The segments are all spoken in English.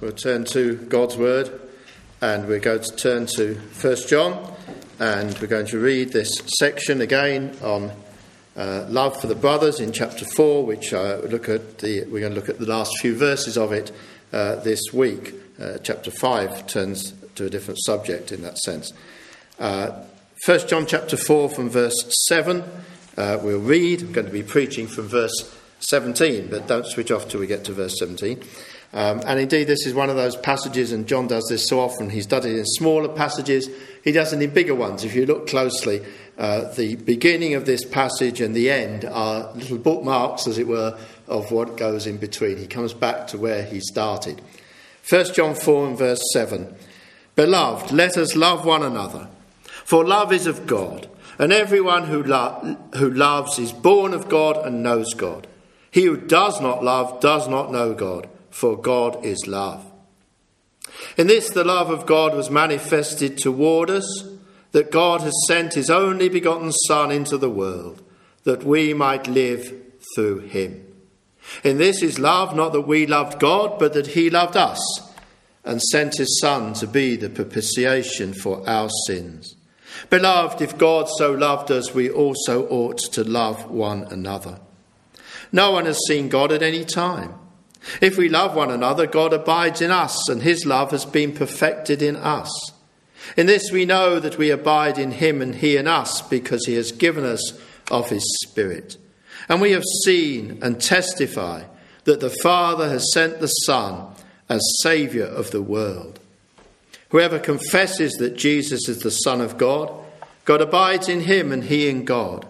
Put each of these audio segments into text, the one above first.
We'll turn to God's Word and we're going to turn to 1 John and we're going to read this section again on uh, love for the brothers in chapter 4, which uh, look at the, we're going to look at the last few verses of it uh, this week. Uh, chapter 5 turns to a different subject in that sense. Uh, 1 John chapter 4 from verse 7, uh, we'll read. I'm going to be preaching from verse 17, but don't switch off till we get to verse 17. Um, and indeed, this is one of those passages, and John does this so often. He's done it in smaller passages, he does it in bigger ones. If you look closely, uh, the beginning of this passage and the end are little bookmarks, as it were, of what goes in between. He comes back to where he started. 1 John 4 and verse 7 Beloved, let us love one another, for love is of God, and everyone who, lo- who loves is born of God and knows God. He who does not love does not know God for God is love. In this, the love of God was manifested toward us, that God has sent his only begotten Son into the world, that we might live through him. In this is love, not that we loved God, but that he loved us and sent his Son to be the propitiation for our sins. Beloved, if God so loved us, we also ought to love one another. No one has seen God at any time. If we love one another, God abides in us, and his love has been perfected in us. In this we know that we abide in him and he in us, because he has given us of his Spirit. And we have seen and testify that the Father has sent the Son as Saviour of the world. Whoever confesses that Jesus is the Son of God, God abides in him and he in God.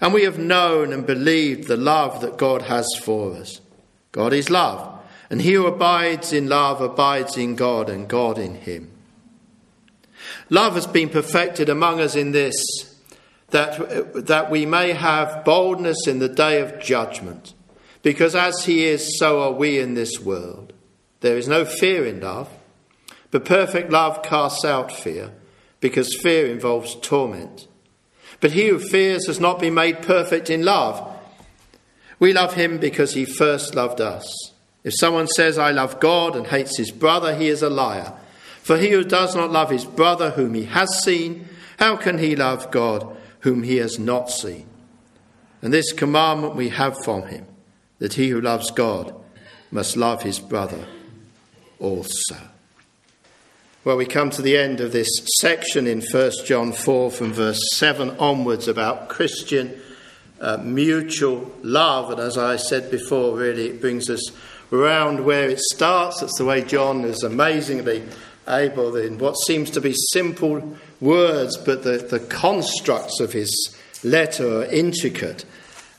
And we have known and believed the love that God has for us. God is love, and he who abides in love abides in God, and God in him. Love has been perfected among us in this, that, that we may have boldness in the day of judgment, because as he is, so are we in this world. There is no fear in love, but perfect love casts out fear, because fear involves torment. But he who fears has not been made perfect in love. We love him because he first loved us. If someone says, I love God and hates his brother, he is a liar. For he who does not love his brother whom he has seen, how can he love God whom he has not seen? And this commandment we have from him, that he who loves God must love his brother also. Well, we come to the end of this section in 1 John 4 from verse 7 onwards about Christian uh, mutual love. And as I said before, really, it brings us around where it starts. That's the way John is amazingly able in what seems to be simple words, but the, the constructs of his letter are intricate.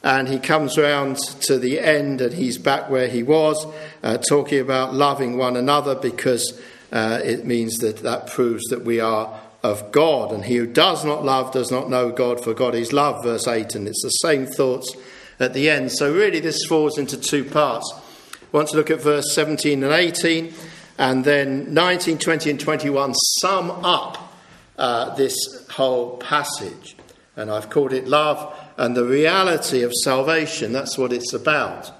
And he comes round to the end and he's back where he was, uh, talking about loving one another because uh, it means that that proves that we are of God. And he who does not love does not know God, for God is love, verse 8. And it's the same thoughts at the end. So, really, this falls into two parts. I want to look at verse 17 and 18, and then 19, 20, and 21 sum up uh, this whole passage. And I've called it Love and the Reality of Salvation. That's what it's about.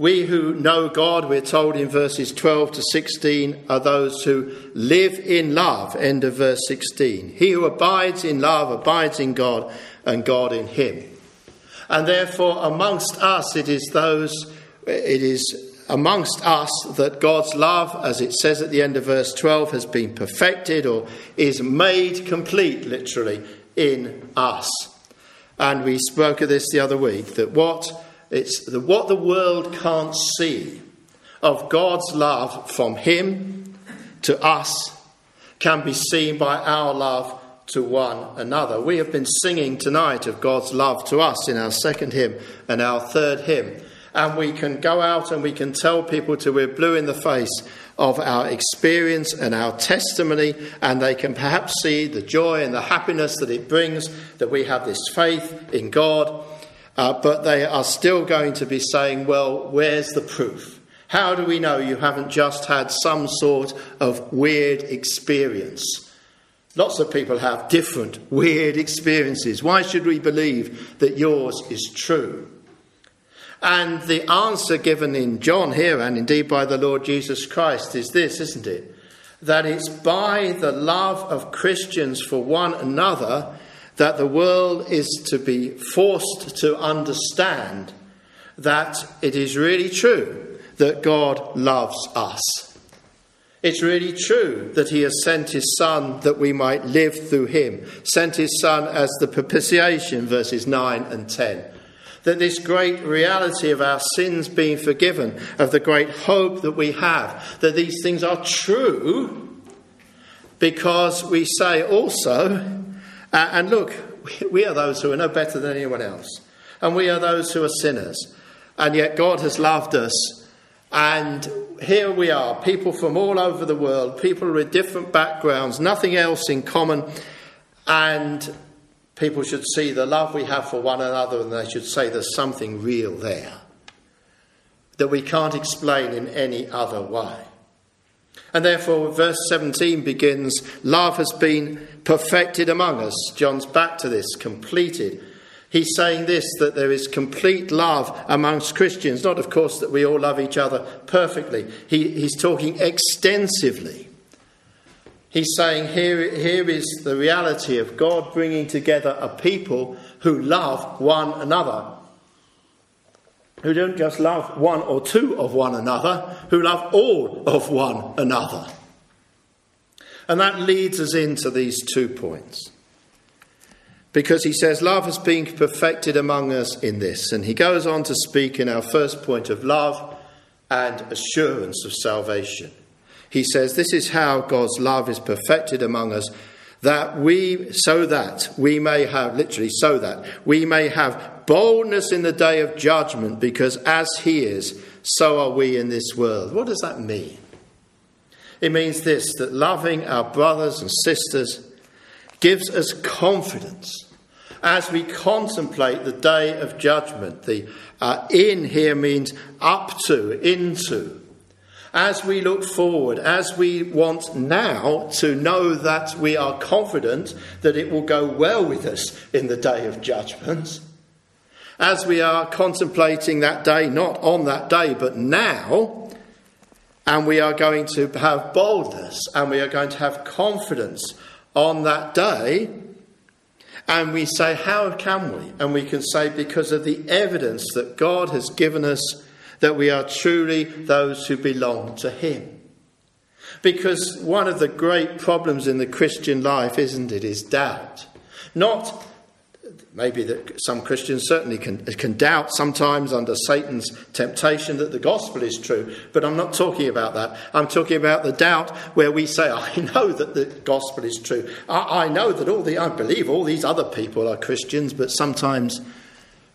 We who know God, we're told in verses 12 to 16, are those who live in love. End of verse 16. He who abides in love abides in God, and God in him. And therefore, amongst us, it is those, it is amongst us that God's love, as it says at the end of verse 12, has been perfected or is made complete, literally, in us. And we spoke of this the other week that what it's the, what the world can't see of God's love from Him to us can be seen by our love to one another. We have been singing tonight of God's love to us in our second hymn and our third hymn. And we can go out and we can tell people till we're blue in the face of our experience and our testimony, and they can perhaps see the joy and the happiness that it brings that we have this faith in God uh, but they are still going to be saying, well, where's the proof? How do we know you haven't just had some sort of weird experience? Lots of people have different weird experiences. Why should we believe that yours is true? And the answer given in John here, and indeed by the Lord Jesus Christ, is this, isn't it? That it's by the love of Christians for one another that the world is to be forced to understand that it is really true that God loves us. It's really true that He has sent His Son that we might live through Him, sent His Son as the propitiation, verses 9 and 10 that this great reality of our sins being forgiven, of the great hope that we have, that these things are true because we say also, uh, and look, we are those who are no better than anyone else, and we are those who are sinners, and yet God has loved us. And here we are, people from all over the world, people with different backgrounds, nothing else in common, and people should see the love we have for one another and they should say there's something real there that we can't explain in any other way. And therefore, verse 17 begins Love has been perfected among us. John's back to this, completed. He's saying this that there is complete love amongst Christians. Not, of course, that we all love each other perfectly. He, he's talking extensively. He's saying here, here is the reality of God bringing together a people who love one another. Who don't just love one or two of one another, who love all of one another. And that leads us into these two points. Because he says, Love has been perfected among us in this. And he goes on to speak in our first point of love and assurance of salvation he says, This is how God's love is perfected among us, that we, so that we may have, literally, so that we may have boldness in the day of judgment, because as He is, so are we in this world. What does that mean? It means this that loving our brothers and sisters gives us confidence as we contemplate the day of judgment. The uh, in here means up to, into as we look forward, as we want now to know that we are confident that it will go well with us in the day of judgment, as we are contemplating that day, not on that day, but now, and we are going to have boldness and we are going to have confidence on that day. And we say, How can we? And we can say, Because of the evidence that God has given us that we are truly those who belong to Him. Because one of the great problems in the Christian life, isn't it, is doubt. Not maybe that some Christians certainly can, can doubt sometimes under Satan's temptation that the gospel is true, but I'm not talking about that. I'm talking about the doubt where we say, I know that the gospel is true. I, I know that all the, I believe all these other people are Christians, but sometimes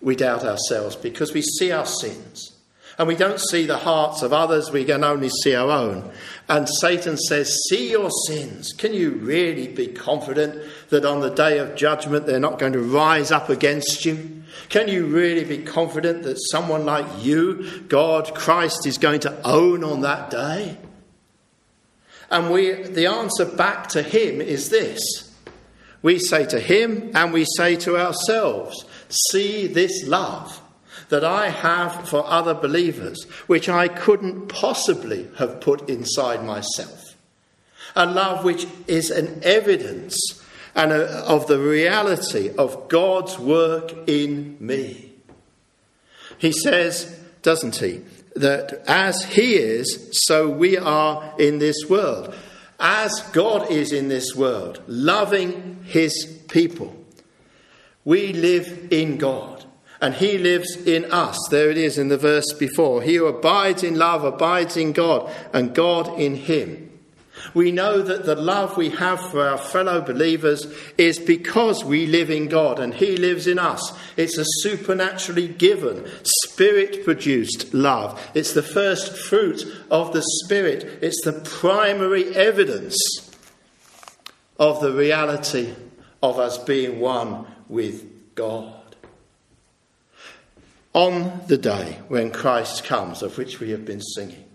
we doubt ourselves because we see our sins and we don't see the hearts of others, we can only see our own. And Satan says, See your sins. Can you really be confident that on the day of judgment they're not going to rise up against you? Can you really be confident that someone like you, God, Christ, is going to own on that day? And we, the answer back to him is this. We say to him and we say to ourselves, See this love that I have for other believers, which I couldn't possibly have put inside myself. A love which is an evidence and a, of the reality of God's work in me. He says, doesn't he, that as He is, so we are in this world. As God is in this world, loving His people, we live in God and he lives in us. There it is in the verse before. He who abides in love abides in God, and God in him. We know that the love we have for our fellow believers is because we live in God and He lives in us. It's a supernaturally given, spirit produced love. It's the first fruit of the Spirit. It's the primary evidence of the reality of us being one with God on the day when Christ comes, of which we have been singing.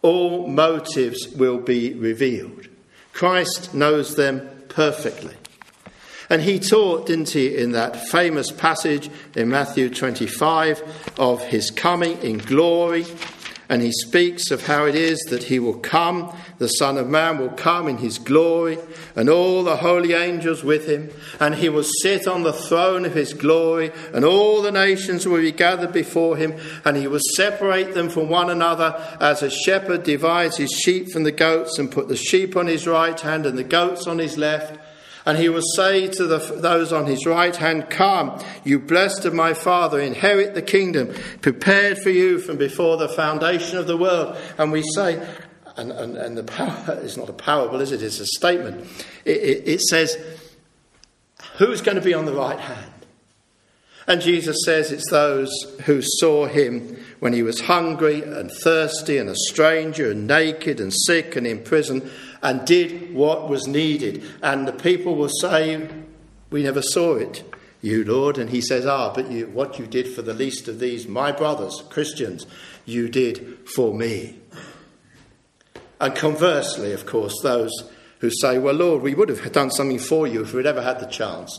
All motives will be revealed. Christ knows them perfectly. And he taught, didn't he, in that famous passage in Matthew 25 of his coming in glory. And he speaks of how it is that he will come, the Son of Man will come in his glory, and all the holy angels with him, and he will sit on the throne of his glory, and all the nations will be gathered before him, and he will separate them from one another as a shepherd divides his sheep from the goats, and put the sheep on his right hand and the goats on his left. And he will say to the, those on his right hand, Come, you blessed of my Father, inherit the kingdom prepared for you from before the foundation of the world. And we say, and, and, and the power is not a parable, is it? It's a statement. It, it, it says, Who's going to be on the right hand? And Jesus says it's those who saw him when he was hungry and thirsty and a stranger and naked and sick and in prison and did what was needed. And the people will say, We never saw it, you, Lord. And he says, Ah, but you, what you did for the least of these, my brothers, Christians, you did for me. And conversely, of course, those who say, Well, Lord, we would have done something for you if we'd ever had the chance.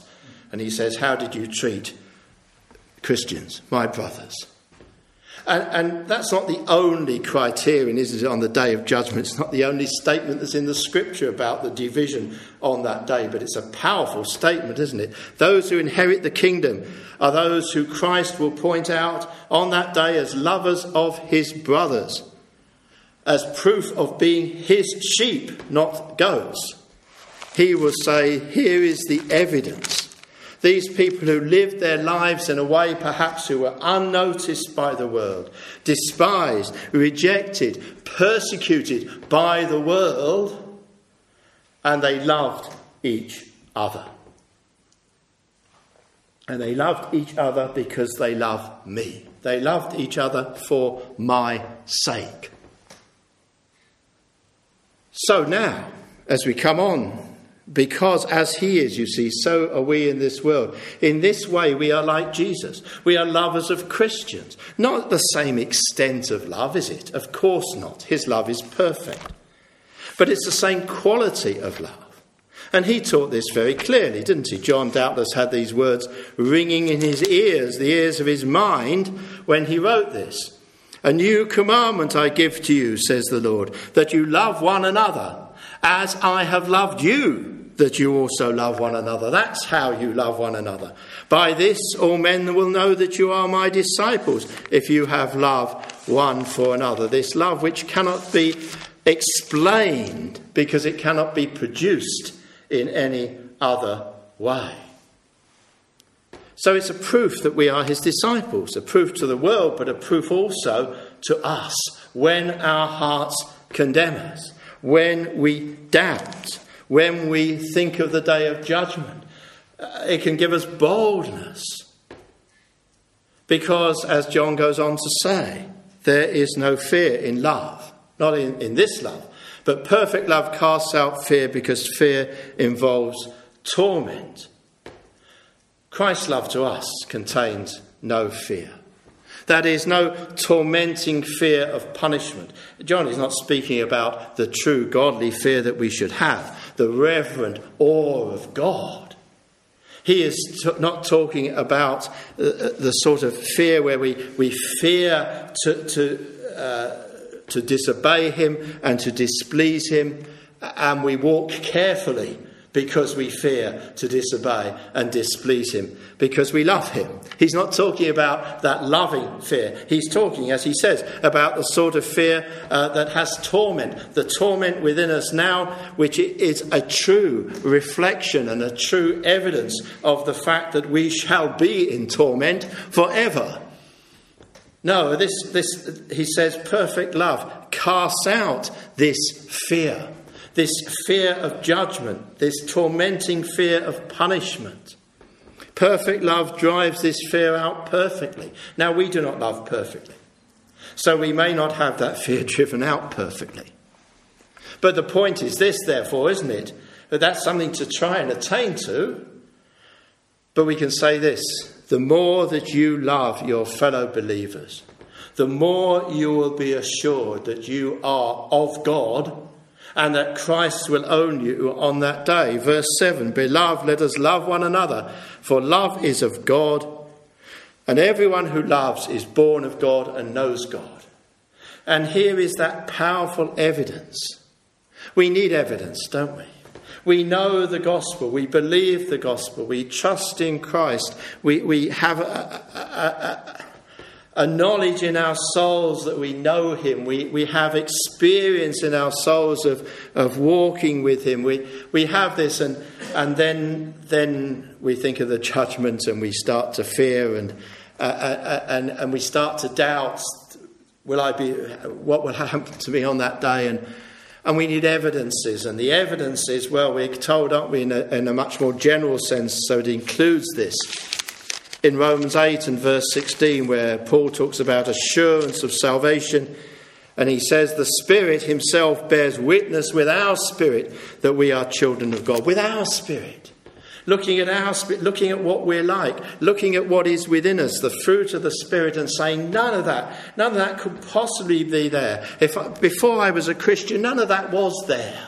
And he says, How did you treat Christians, my brothers? And, and, that's not the only criterion, is it, on the day of judgment? It's not the only statement that's in the scripture about the division on that day, but it's a powerful statement, isn't it? Those who inherit the kingdom are those who Christ will point out on that day as lovers of his brothers, as proof of being his sheep, not goats. He will say, Here is the evidence these people who lived their lives in a way perhaps who were unnoticed by the world, despised, rejected, persecuted by the world, and they loved each other. And they loved each other because they loved me. They loved each other for my sake. So now, as we come on because as he is, you see, so are we in this world. In this way, we are like Jesus. We are lovers of Christians. Not the same extent of love, is it? Of course not. His love is perfect. But it's the same quality of love. And he taught this very clearly, didn't he? John doubtless had these words ringing in his ears, the ears of his mind, when he wrote this. A new commandment I give to you, says the Lord, that you love one another as I have loved you that you also love one another. That's how you love one another. By this, all men will know that you are my disciples, if you have love one for another. This love which cannot be explained because it cannot be produced in any other way. So it's a proof that we are his disciples, a proof to the world, but a proof also to us when our hearts condemn us, when we doubt when we think of the day of judgment. Uh, it can give us boldness. Because, as John goes on to say, there is no fear in love. Not in, in this love, but perfect love casts out fear because fear involves torment. Christ's love to us contains no fear. That is, no tormenting fear of punishment. John is not speaking about the true godly fear that we should have the reverent awe of God. He is t- not talking about uh, uh, the sort of fear where we, we fear to, to, uh, to disobey Him and to displease Him, and we walk carefully because we fear to disobey and displease him, because we love him. He's not talking about that loving fear. He's talking, as he says, about the sort of fear uh, that has torment, the torment within us now, which is a true reflection and a true evidence of the fact that we shall be in torment forever. No, this, this, he says, perfect love casts out this fear this fear of judgment, this tormenting fear of punishment. Perfect love drives this fear out perfectly. Now, we do not love perfectly, so we may not have that fear driven out perfectly. But the point is this, therefore, isn't it? That that's something to try and attain to. But we can say this the more that you love your fellow believers, the more you will be assured that you are of God and that Christ will own you on that day. Verse 7 Beloved, let us love one another, for love is of God, and everyone who loves is born of God and knows God. And here is that powerful evidence. We need evidence, don't we? We know the gospel. We believe the gospel. We trust in Christ. We, we have a, a, a, a knowledge in our souls that we know Him. We, we have experience in our souls of, of walking with Him. We, we have this, and, and then, then we think of the judgment and we start to fear and, uh, uh, uh and, and we start to doubt will I be, what will happen to me on that day? And, and we need evidences. And the evidence is, well, we're told, aren't we, in a, in a much more general sense, so it includes this. In Romans 8 and verse 16, where Paul talks about assurance of salvation, and he says, The Spirit Himself bears witness with our spirit that we are children of God. With our spirit looking at our spirit, looking at what we're like, looking at what is within us, the fruit of the Spirit, and saying, none of that, none of that could possibly be there. If I, before I was a Christian, none of that was there.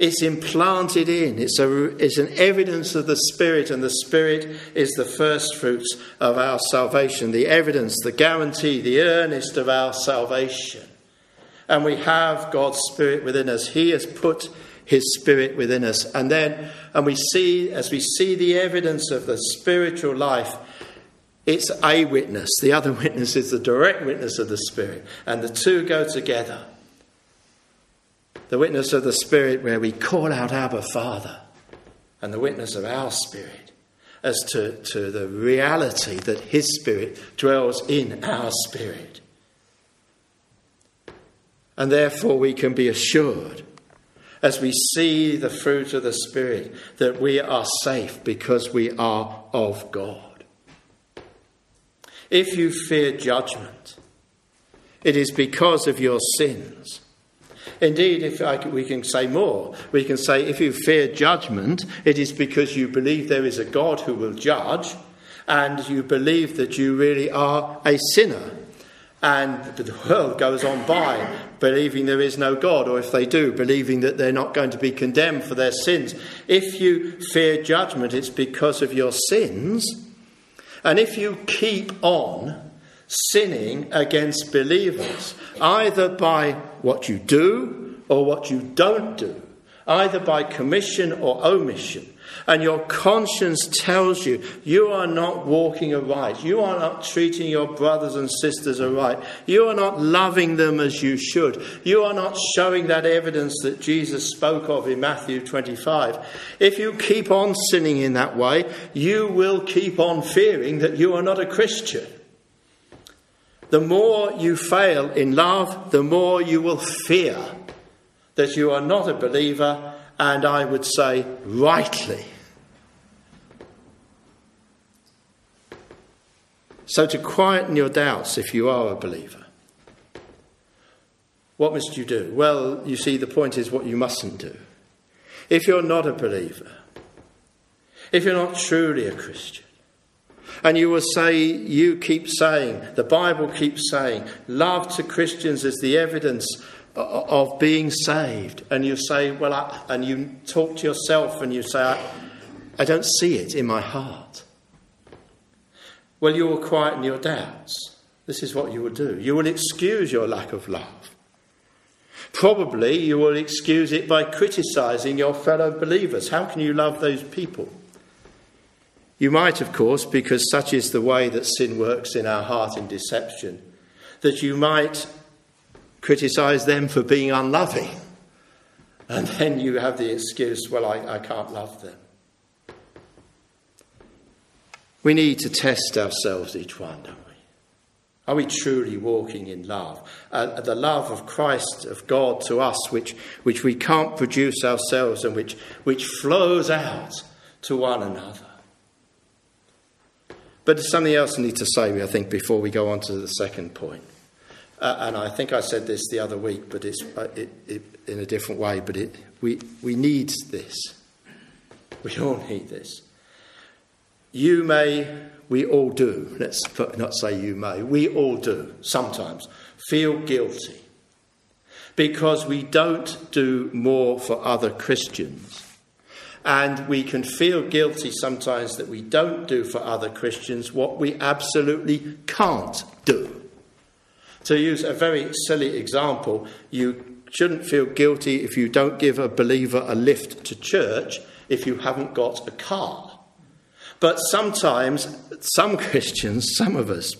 It's implanted in. It's, a, it's an evidence of the Spirit, and the Spirit is the first fruits of our salvation, the evidence, the guarantee, the earnest of our salvation. And we have God's Spirit within us. He has put his spirit within us. And then, and we see, as we see the evidence of the spiritual life, it's a witness. The other witness is the direct witness of the Spirit. And the two go together. The witness of the Spirit, where we call out Abba, Father, and the witness of our spirit as to, to the reality that His Spirit dwells in our spirit. And therefore, we can be assured as we see the fruit of the Spirit, that we are safe because we are of God. If you fear judgment, it is because of your sins. Indeed, if I, we can say more, we can say if you fear judgment, it is because you believe there is a God who will judge and you believe that you really are a sinner and the world goes on by believing there is no God, or if they do, believing that they're not going to be condemned for their sins. If you fear judgment, it's because of your sins. And if you keep on sinning against believers, either by what you do or what you don't do, either by commission or omission, and your conscience tells you you are not walking aright, you are not treating your brothers and sisters aright, you are not loving them as you should, you are not showing that evidence that Jesus spoke of in Matthew 25, if you keep on sinning in that way, you will keep on fearing that you are not a Christian. The more you fail in love, the more you will fear that you are not a believer, and I would say rightly. So, to quieten your doubts if you are a believer, what must you do? Well, you see, the point is what you mustn't do. If you're not a believer, if you're not truly a Christian, and you will say, you keep saying, the Bible keeps saying, love to Christians is the evidence of being saved. And you say, well, I, and you talk to yourself and you say, I, I don't see it in my heart. Well, you will quieten your doubts. This is what you will do. You will excuse your lack of love. Probably you will excuse it by criticizing your fellow believers. How can you love those people? You might, of course, because such is the way that sin works in our heart in deception, that you might criticize them for being unloving. And then you have the excuse, well, I, I can't love them. We need to test ourselves, each one, don't we? Are we truly walking in love? Uh, the love of Christ, of God to us, which, which we can't produce ourselves and which, which flows out to one another. But there's something else I need to say, I think, before we go on to the second point. Uh, and I think I said this the other week, but it's uh, it, it, in a different way. But it, we, we need this. We all need this. You may, we all do, let's not say you may, we all do sometimes feel guilty because we don't do more for other Christians. And we can feel guilty sometimes that we don't do for other Christians what we absolutely can't do. To use a very silly example, you shouldn't feel guilty if you don't give a believer a lift to church if you haven't got a car. But sometimes, some Christians, some of us,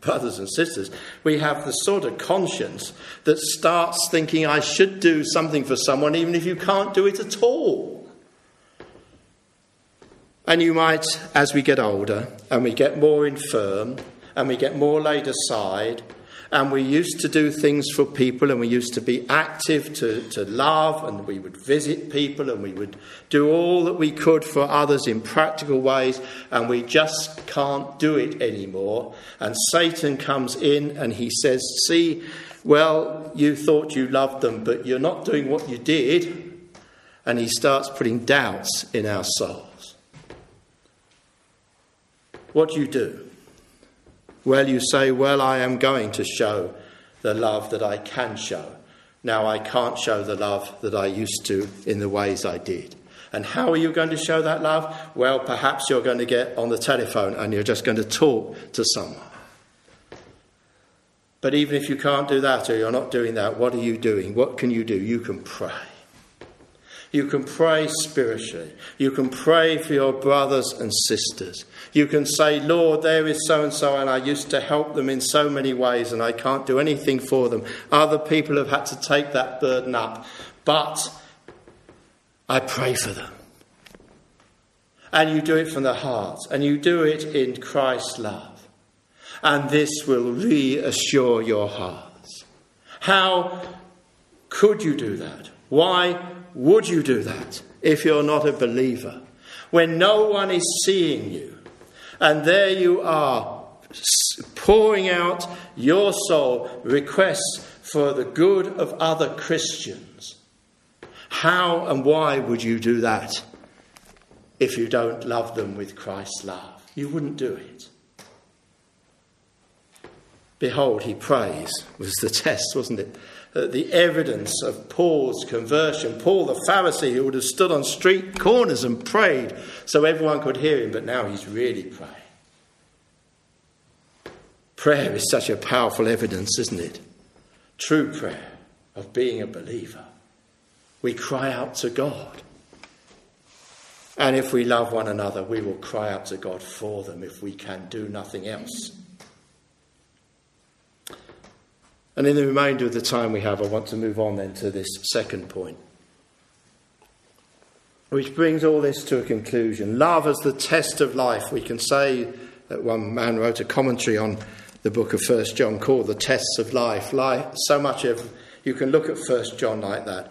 brothers and sisters, we have the sort of conscience that starts thinking, I should do something for someone even if you can't do it at all. And you might, as we get older and we get more infirm and we get more laid aside and we used to do things for people and we used to be active to, to love and we would visit people and we would do all that we could for others in practical ways and we just can't do it anymore. And Satan comes in and he says, See, well, you thought you loved them, but you're not doing what you did. And he starts putting doubts in our souls. What do you do? Well, you say, Well, I am going to show the love that I can show. Now I can't show the love that I used to in the ways I did. And how are you going to show that love? Well, perhaps you're going to get on the telephone and you're just going to talk to someone. But even if you can't do that or you're not doing that, what are you doing? What can you do? You can pray. You can pray spiritually. You can pray for your brothers and sisters. You can say, Lord, there is so and so, and I used to help them in so many ways, and I can't do anything for them. Other people have had to take that burden up, but I pray for them. And you do it from the heart, and you do it in Christ's love. And this will reassure your hearts. How could you do that? Why would you do that if you're not a believer? When no one is seeing you, and there you are pouring out your soul requests for the good of other Christians. How and why would you do that if you don't love them with Christ's love? You wouldn't do it. Behold, he prays was the test, wasn't it? The evidence of Paul's conversion. Paul, the Pharisee, who would have stood on street corners and prayed so everyone could hear him, but now he's really praying. Prayer is such a powerful evidence, isn't it? True prayer of being a believer. We cry out to God. And if we love one another, we will cry out to God for them if we can do nothing else. And in the remainder of the time we have, I want to move on then to this second point, which brings all this to a conclusion. Love as the test of life. We can say that one man wrote a commentary on the book of First John called The Tests of Life. life so much of you can look at First John like that.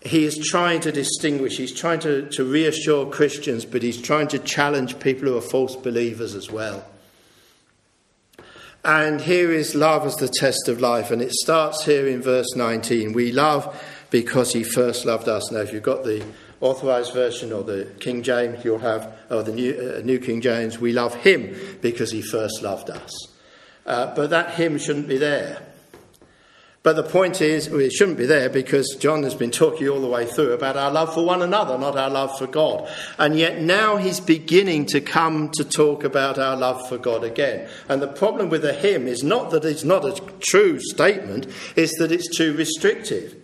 He is trying to distinguish, he's trying to, to reassure Christians, but he's trying to challenge people who are false believers as well. And here is love as the test of life. And it starts here in verse 19. We love because he first loved us. Now, if you've got the authorized version or the King James, you'll have, or the New, uh, New King James, we love him because he first loved us. Uh, but that him shouldn't be there. But the point is, well, it shouldn't be there because John has been talking all the way through about our love for one another, not our love for God. And yet now he's beginning to come to talk about our love for God again. And the problem with the hymn is not that it's not a true statement, it's that it's too restrictive.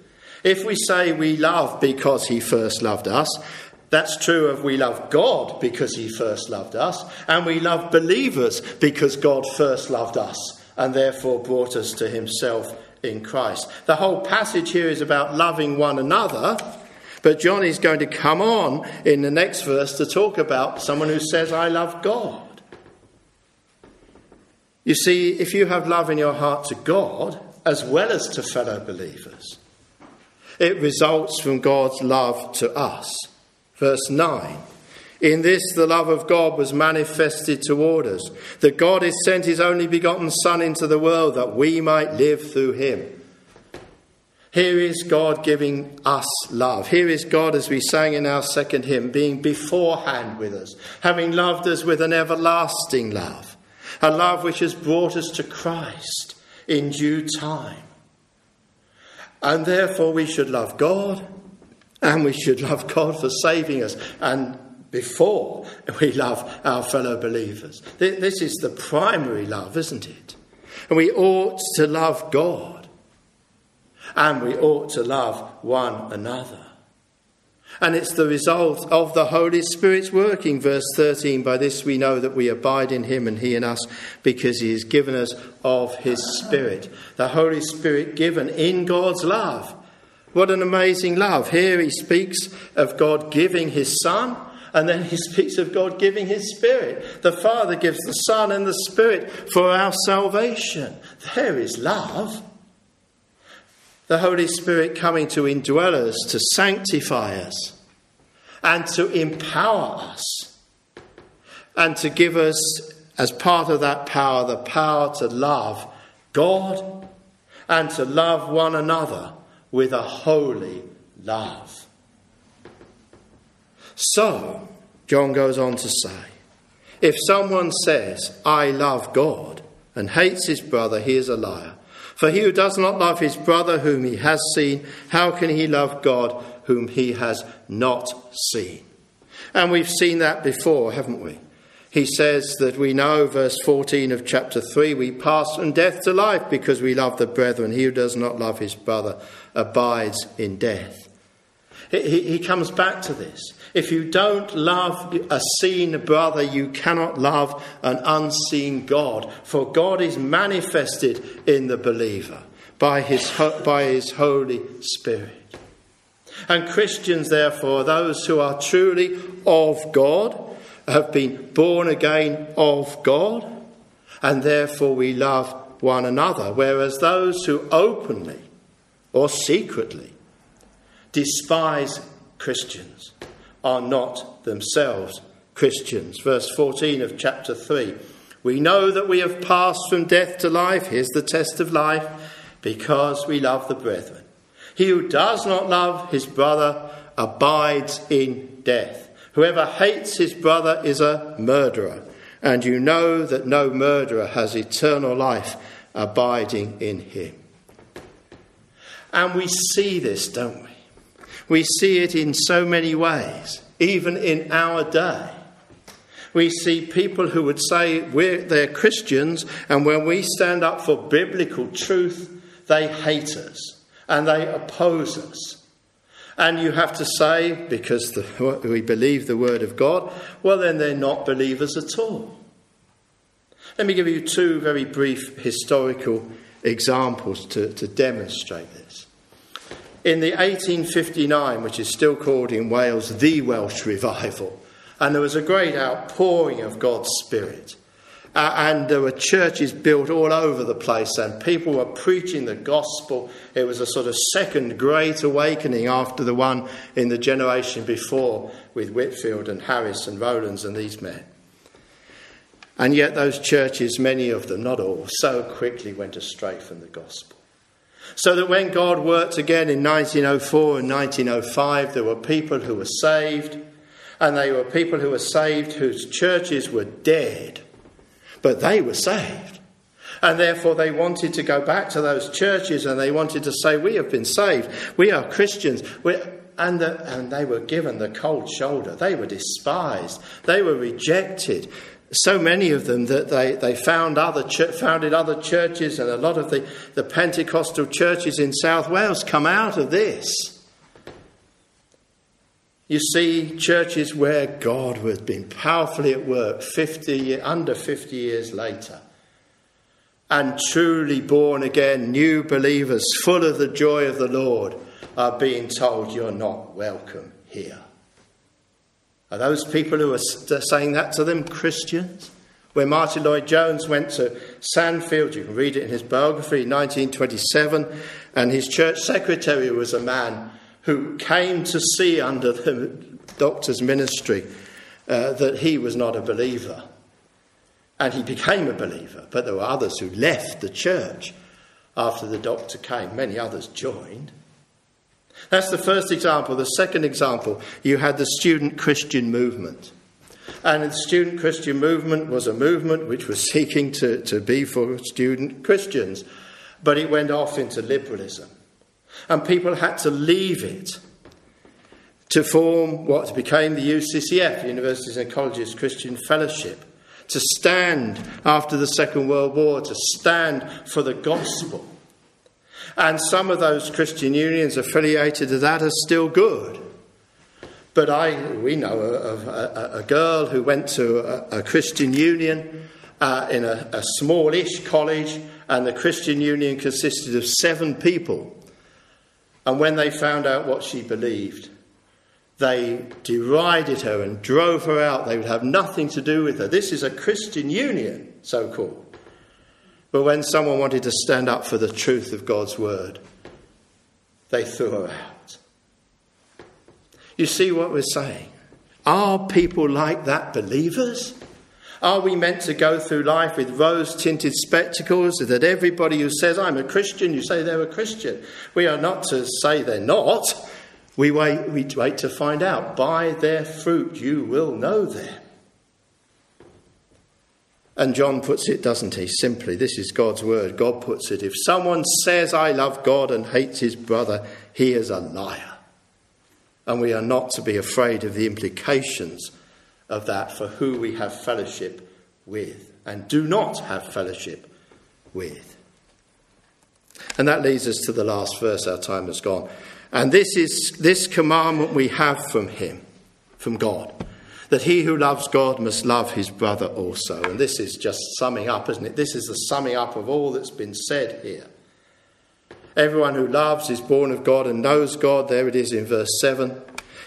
If we say we love because he first loved us, that's true of we love God because he first loved us, and we love believers because God first loved us and therefore brought us to himself in Christ. The whole passage here is about loving one another, but John is going to come on in the next verse to talk about someone who says, I love God. You see, if you have love in your heart to God as well as to fellow believers, it results from God's love to us. Verse 9 in this, the love of God was manifested toward us, that God has sent his only begotten Son into the world that we might live through him. Here is God giving us love. Here is God, as we sang in our second hymn, being beforehand with us, having loved us with an everlasting love, a love which has brought us to Christ in due time. And therefore, we should love God, and we should love God for saving us, and before we love our fellow believers. This is the primary love, isn't it? And we ought to love God, and we ought to love one another. And it's the result of the Holy Spirit's working. Verse 13 By this we know that we abide in him and he in us, because he has given us of his Spirit. The Holy Spirit given in God's love. What an amazing love. Here he speaks of God giving his Son, and then he speaks of God giving his Spirit. The Father gives the Son and the Spirit for our salvation. There is love the Holy Spirit coming to indwell us, to sanctify us, and to empower us, and to give us, as part of that power, the power to love God and to love one another with a holy love. So, John goes on to say, if someone says, I love God, and hates his brother, he is a liar. For he who does not love his brother whom he has seen, how can he love God whom he has not seen? And we've seen that before, haven't we? He says that we know, verse 14 of chapter 3, we pass from death to life because we love the brethren. He who does not love his brother abides in death. He, he comes back to this. If you don't love a seen brother, you cannot love an unseen God. For God is manifested in the believer by his, by his Holy Spirit. And Christians, therefore, those who are truly of God, have been born again of God, and therefore we love one another. Whereas those who openly or secretly despise Christians are not themselves Christians. Verse 14 of chapter 3. We know that we have passed from death to life. Here's the test of life because we love the brethren. He who does not love his brother abides in death. Whoever hates his brother is a murderer, and you know that no murderer has eternal life abiding in him. And we see this, don't we? We see it in so many ways, even in our day. We see people who would say they're Christians, and when we stand up for biblical truth, they hate us and they oppose us. And you have to say, because the, we believe the word of God, well, then they're not believers at all. Let me give you two very brief historical examples to, to demonstrate this. In the 1859, which is still called in Wales the Welsh Revival, and there was a great outpouring of God's Spirit. Uh, and there were churches built all over the place, and people were preaching the gospel. It was a sort of second great awakening after the one in the generation before with Whitefield and Harris and Rowlands and these men. And yet, those churches, many of them, not all, so quickly went astray from the gospel. So that when God worked again in 1904 and 1905, there were people who were saved, and they were people who were saved whose churches were dead, but they were saved. And therefore, they wanted to go back to those churches and they wanted to say, We have been saved. We are Christians. We're, and, the, and they were given the cold shoulder. They were despised. They were rejected so many of them that they, they found other ch- founded other churches, and a lot of the, the Pentecostal churches in South Wales come out of this. You see churches where God has been powerfully at work 50, under 50 years later. And truly born again, new believers, full of the joy of the Lord, are being told you're not welcome here. Are those people who are saying that to them Christians? When Martyn Lloyd-Jones went to Sandfield, you can read it in his biography, 1927, and his church secretary was a man who came to see under the doctor's ministry uh, that he was not a believer. And he became a believer, but there were others who left the church after the doctor came. Many others joined. That's the first example. The second example, you had the student Christian movement. And the student Christian movement was a movement which was seeking to, to be for student Christians, but it went off into liberalism. And people had to leave it to form what became the UCCF, Universities and Colleges Christian Fellowship, to stand after the Second World War, to stand for the gospel. And some of those Christian unions affiliated to that are still good. But I, we know of a, a, a girl who went to a, a Christian union uh, in a, smallish college, and the Christian union consisted of seven people. And when they found out what she believed, they derided her and drove her out. They would have nothing to do with her. This is a Christian union, so called. But when someone wanted to stand up for the truth of God's word, they threw her out. You see what we're saying? Are people like that believers? Are we meant to go through life with rose tinted spectacles that everybody who says, I'm a Christian, you say they're a Christian? We are not to say they're not. We wait, we wait to find out. By their fruit you will know them. And John puts it, doesn't he? Simply, this is God's word. God puts it if someone says, I love God and hates his brother, he is a liar. And we are not to be afraid of the implications of that for who we have fellowship with and do not have fellowship with. And that leads us to the last verse. Our time has gone. And this is this commandment we have from him, from God, that he who loves God must love his brother also. And this is just summing up, isn't it? This is the summing up of all that's been said here. Everyone who loves is born of God and knows God. There it is in verse 7.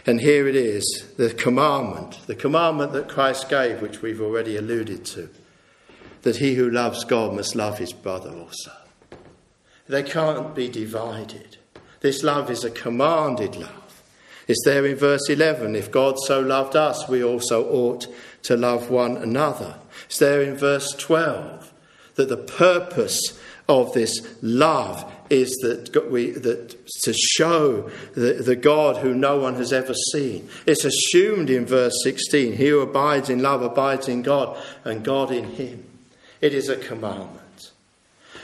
And here it is, the commandment, the commandment that Christ gave, which we've already alluded to, that he who loves God must love his brother also. They can't be divided. This love is a commanded love. It's there in verse 11. If God so loved us, we also ought to love one another. It's there in verse 12 that the purpose of this love is that we that to show the, the God who no one has ever seen. It's assumed in verse 16, he who abides in love abides in God, and God in him. It is a commandment.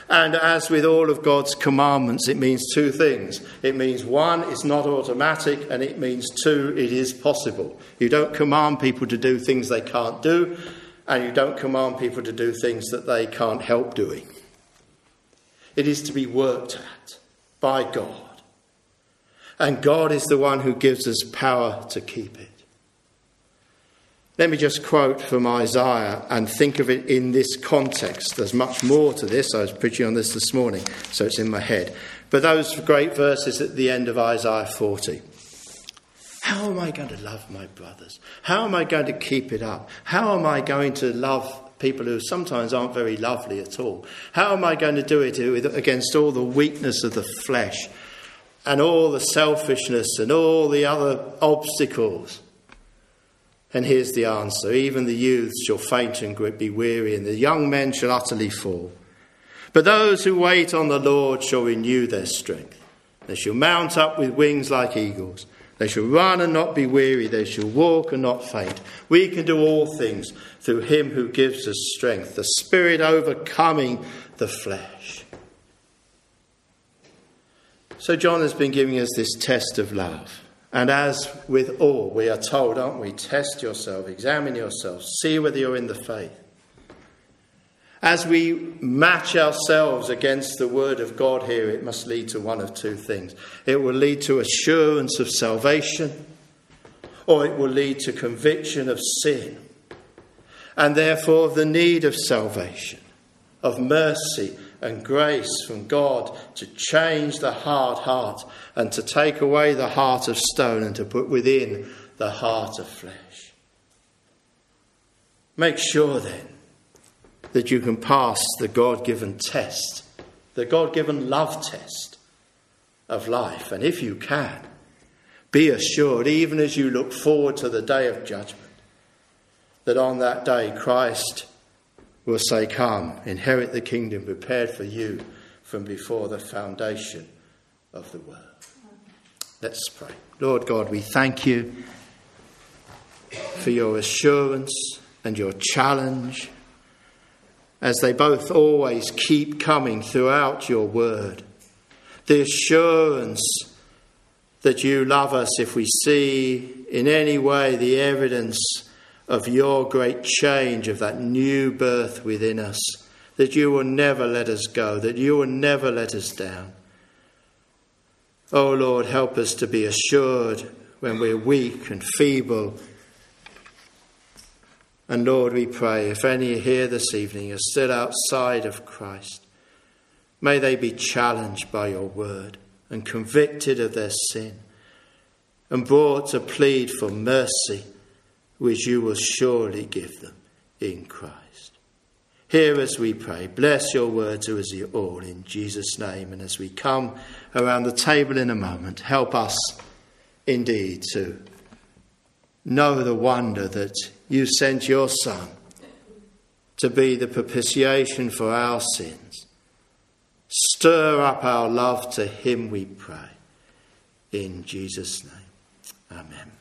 And as with all of God's commandments, it means two things. It means one, it's not automatic, and it means two, it is possible. You don't command people to do things they can't do, and you don't command people to do things that they can't help doing. It is to be worked at by God. And God is the one who gives us power to keep it. Let me just quote from Isaiah and think of it in this context. There's much more to this. I was preaching on this this morning, so it's in my head. But those great verses at the end of Isaiah 40. How am I going to love my brothers? How am I going to keep it up? How am I going to love people who sometimes aren't very lovely at all? How am I going to do it against all the weakness of the flesh and all the selfishness and all the other obstacles? And here's the answer even the youths shall faint and be weary, and the young men shall utterly fall. But those who wait on the Lord shall renew their strength. They shall mount up with wings like eagles. They shall run and not be weary. They shall walk and not faint. We can do all things through him who gives us strength, the Spirit overcoming the flesh. So, John has been giving us this test of love. And as with all, we are told, aren't we? Test yourself, examine yourself, see whether you're in the faith. As we match ourselves against the word of God here, it must lead to one of two things. It will lead to assurance of salvation, or it will lead to conviction of sin, and therefore the need of salvation, of mercy and grace from God to change the hard heart and to take away the heart of stone and to put within the heart of flesh. Make sure then that you can pass the God given test, the God given love test of life. And if you can, be assured, even as you look forward to the day of judgment, that on that day Christ will say, Come, inherit the kingdom prepared for you from before the foundation of the world. Let's pray. Lord God, we thank you for your assurance and your challenge as they both always keep coming throughout your word. the assurance that you love us if we see in any way the evidence of your great change, of that new birth within us, that you will never let us go, that you will never let us down. Oh Lord, help us to be assured when we're weak and feeble. And Lord, we pray if any here this evening are still outside of Christ, may they be challenged by your word and convicted of their sin and brought to plead for mercy, which you will surely give them in Christ. Hear as we pray. Bless your word to us all in Jesus' name. And as we come around the table in a moment, help us indeed to know the wonder that you sent your Son to be the propitiation for our sins. Stir up our love to him, we pray. In Jesus' name. Amen.